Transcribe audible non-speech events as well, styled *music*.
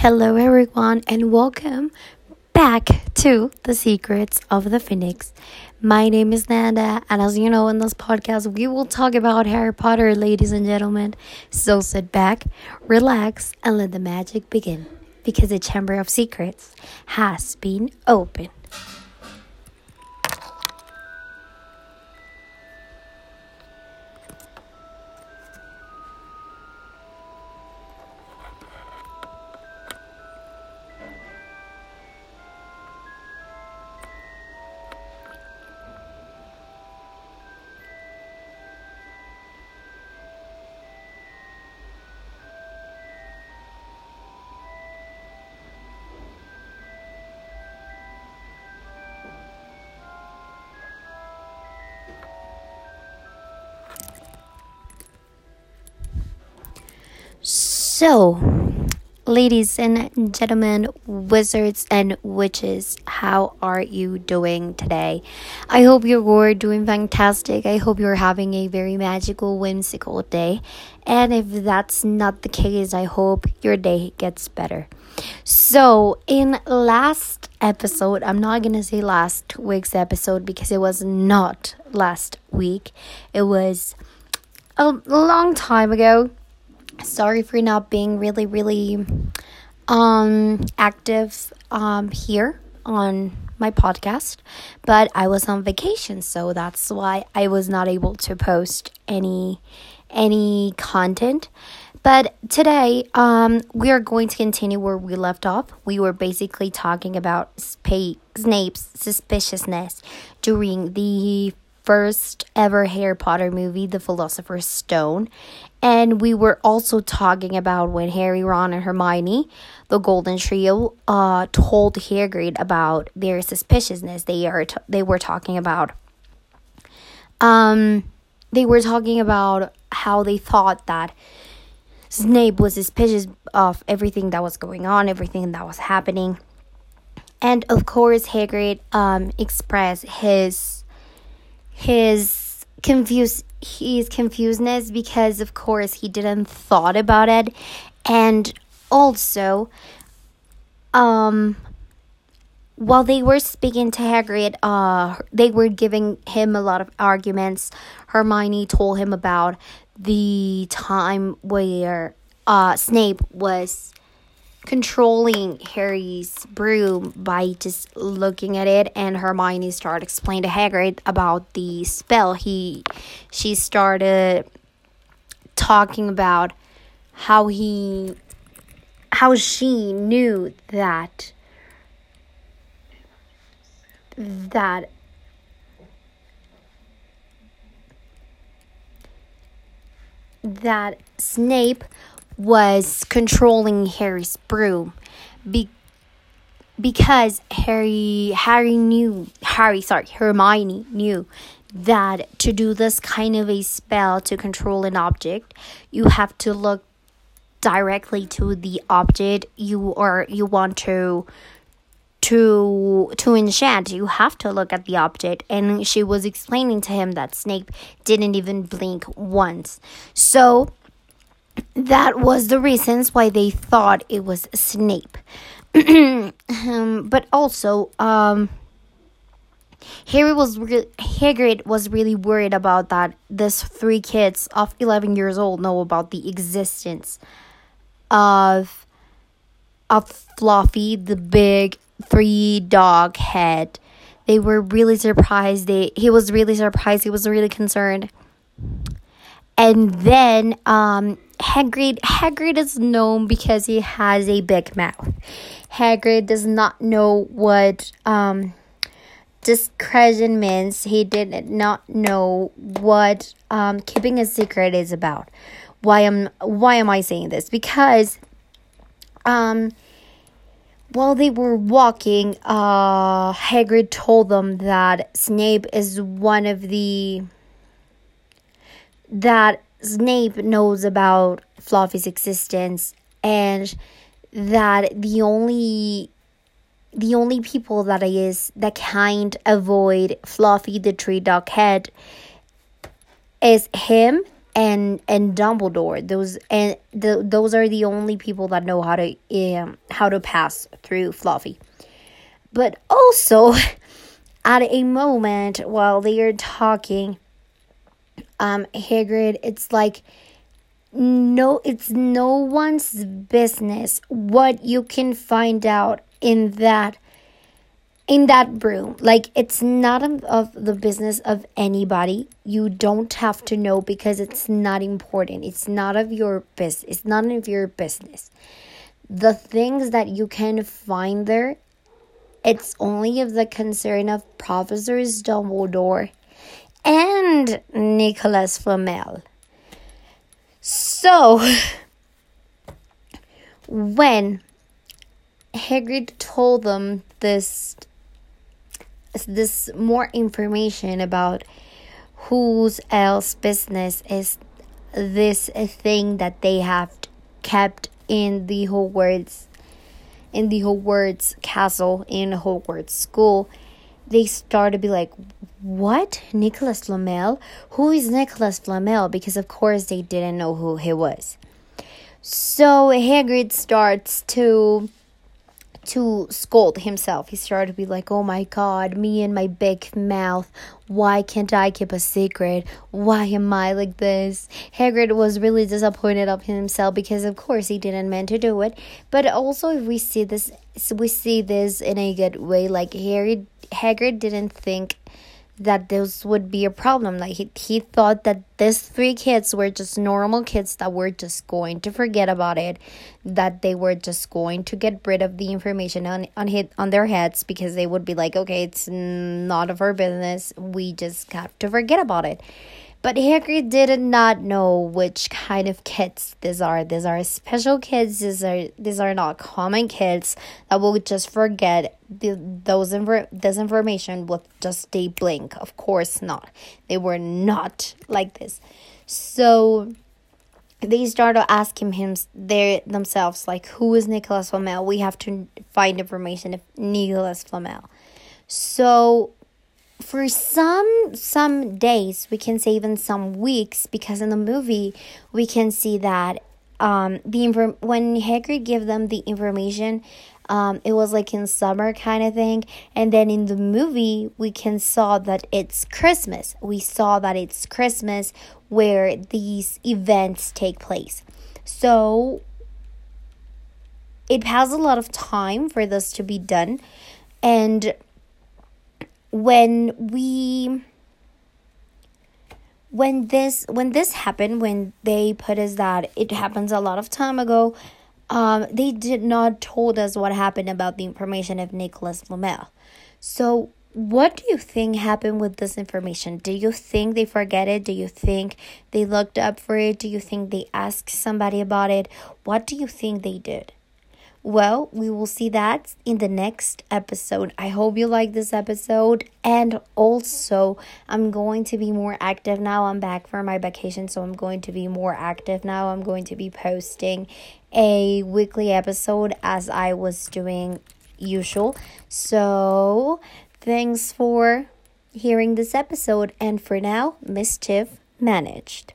Hello, everyone, and welcome back to The Secrets of the Phoenix. My name is Nanda, and as you know, in this podcast, we will talk about Harry Potter, ladies and gentlemen. So sit back, relax, and let the magic begin because the Chamber of Secrets has been opened. So, ladies and gentlemen, wizards and witches, how are you doing today? I hope you're doing fantastic. I hope you're having a very magical, whimsical day. And if that's not the case, I hope your day gets better. So, in last episode, I'm not to say last week's episode because it was not last week. It was a long time ago sorry for not being really really um active um here on my podcast but i was on vacation so that's why i was not able to post any any content. But today um we are going to continue where we left off. We were basically talking about snape's suspiciousness during the first ever Harry Potter movie, The Philosopher's Stone. And we were also talking about when Harry, Ron, and Hermione, the Golden Trio, uh, told Hagrid about their suspiciousness. They are t- they were talking about um they were talking about how they thought that Snape was suspicious of everything that was going on, everything that was happening. And of course, Hagrid um, expressed his his confused his confusedness because of course he didn't thought about it and also um while they were speaking to Hagrid, uh, they were giving him a lot of arguments. Hermione told him about the time where uh, Snape was controlling Harry's broom by just looking at it and Hermione started explaining to Hagrid about the spell. He she started talking about how he how she knew that that that Snape was controlling Harry's broom be- because Harry Harry knew Harry sorry Hermione knew that to do this kind of a spell to control an object you have to look directly to the object you or you want to to to enchant. You have to look at the object. And she was explaining to him that Snape didn't even blink once. So that was the reasons why they thought it was Snape. um, but also, um, Harry was re- Hagrid was really worried about that. This three kids of eleven years old know about the existence of of Fluffy, the big three dog head. They were really surprised. They he was really surprised. He was really concerned. And then um Hagrid Hagrid is known because he has a big mouth. Hagrid does not know what um discretion means. He did not know what um keeping a secret is about. Why am why am I saying this? Because um while they were walking, uh Hagrid told them that Snape is one of the that Snape knows about Fluffy's existence and that the only the only people that is that can't avoid Fluffy the tree dog head is him and and Dumbledore. Those and the, those are the only people that know how to um, how to pass through Fluffy. But also, *laughs* at a moment while they are talking, um, Hagrid, it's like no, it's no one's business what you can find out in that in that room. Like it's not of the business of anybody. You don't have to know because it's not important. It's not of your business. It's none of your business. The things that you can find there, it's only of the concern of Professors Dumbledore and Nicolas Flamel. So, *laughs* when Hagrid told them this this more information about whose else business is this thing that they have kept in the Hogwarts in the Hogwarts castle in Hogwarts school they start to be like what? Nicolas Flamel? Who is Nicolas Flamel? Because of course they didn't know who he was. So Hagrid starts to to scold himself. He started to be like, Oh my god, me and my big mouth. Why can't I keep a secret? Why am I like this? Hagrid was really disappointed of himself because of course he didn't mean to do it. But also if we see this we see this in a good way, like Harry Hagrid didn't think that this would be a problem. Like he, he thought that these three kids were just normal kids that were just going to forget about it, that they were just going to get rid of the information on on hit on their heads because they would be like, okay, it's not of our business. We just have to forget about it. But Hagrid did not know which kind of kids these are. These are special kids. These are these are not common kids that will just forget the, those infor- this information with just a blink. Of course not. They were not like this. So they started asking him their themselves like who is Nicolas Flamel? We have to find information of Nicolas Flamel. So for some some days we can say even some weeks because in the movie we can see that um the inform when Hagrid gave them the information um it was like in summer kind of thing and then in the movie we can saw that it's Christmas. We saw that it's Christmas where these events take place. So it has a lot of time for this to be done and when we when this when this happened when they put us that it happens a lot of time ago um they did not told us what happened about the information of Nicolas Flamel. So what do you think happened with this information? Do you think they forget it? Do you think they looked up for it? Do you think they asked somebody about it? What do you think they did well, we will see that in the next episode. I hope you like this episode. And also, I'm going to be more active now. I'm back for my vacation, so I'm going to be more active now. I'm going to be posting a weekly episode as I was doing usual. So, thanks for hearing this episode. And for now, Mischief managed.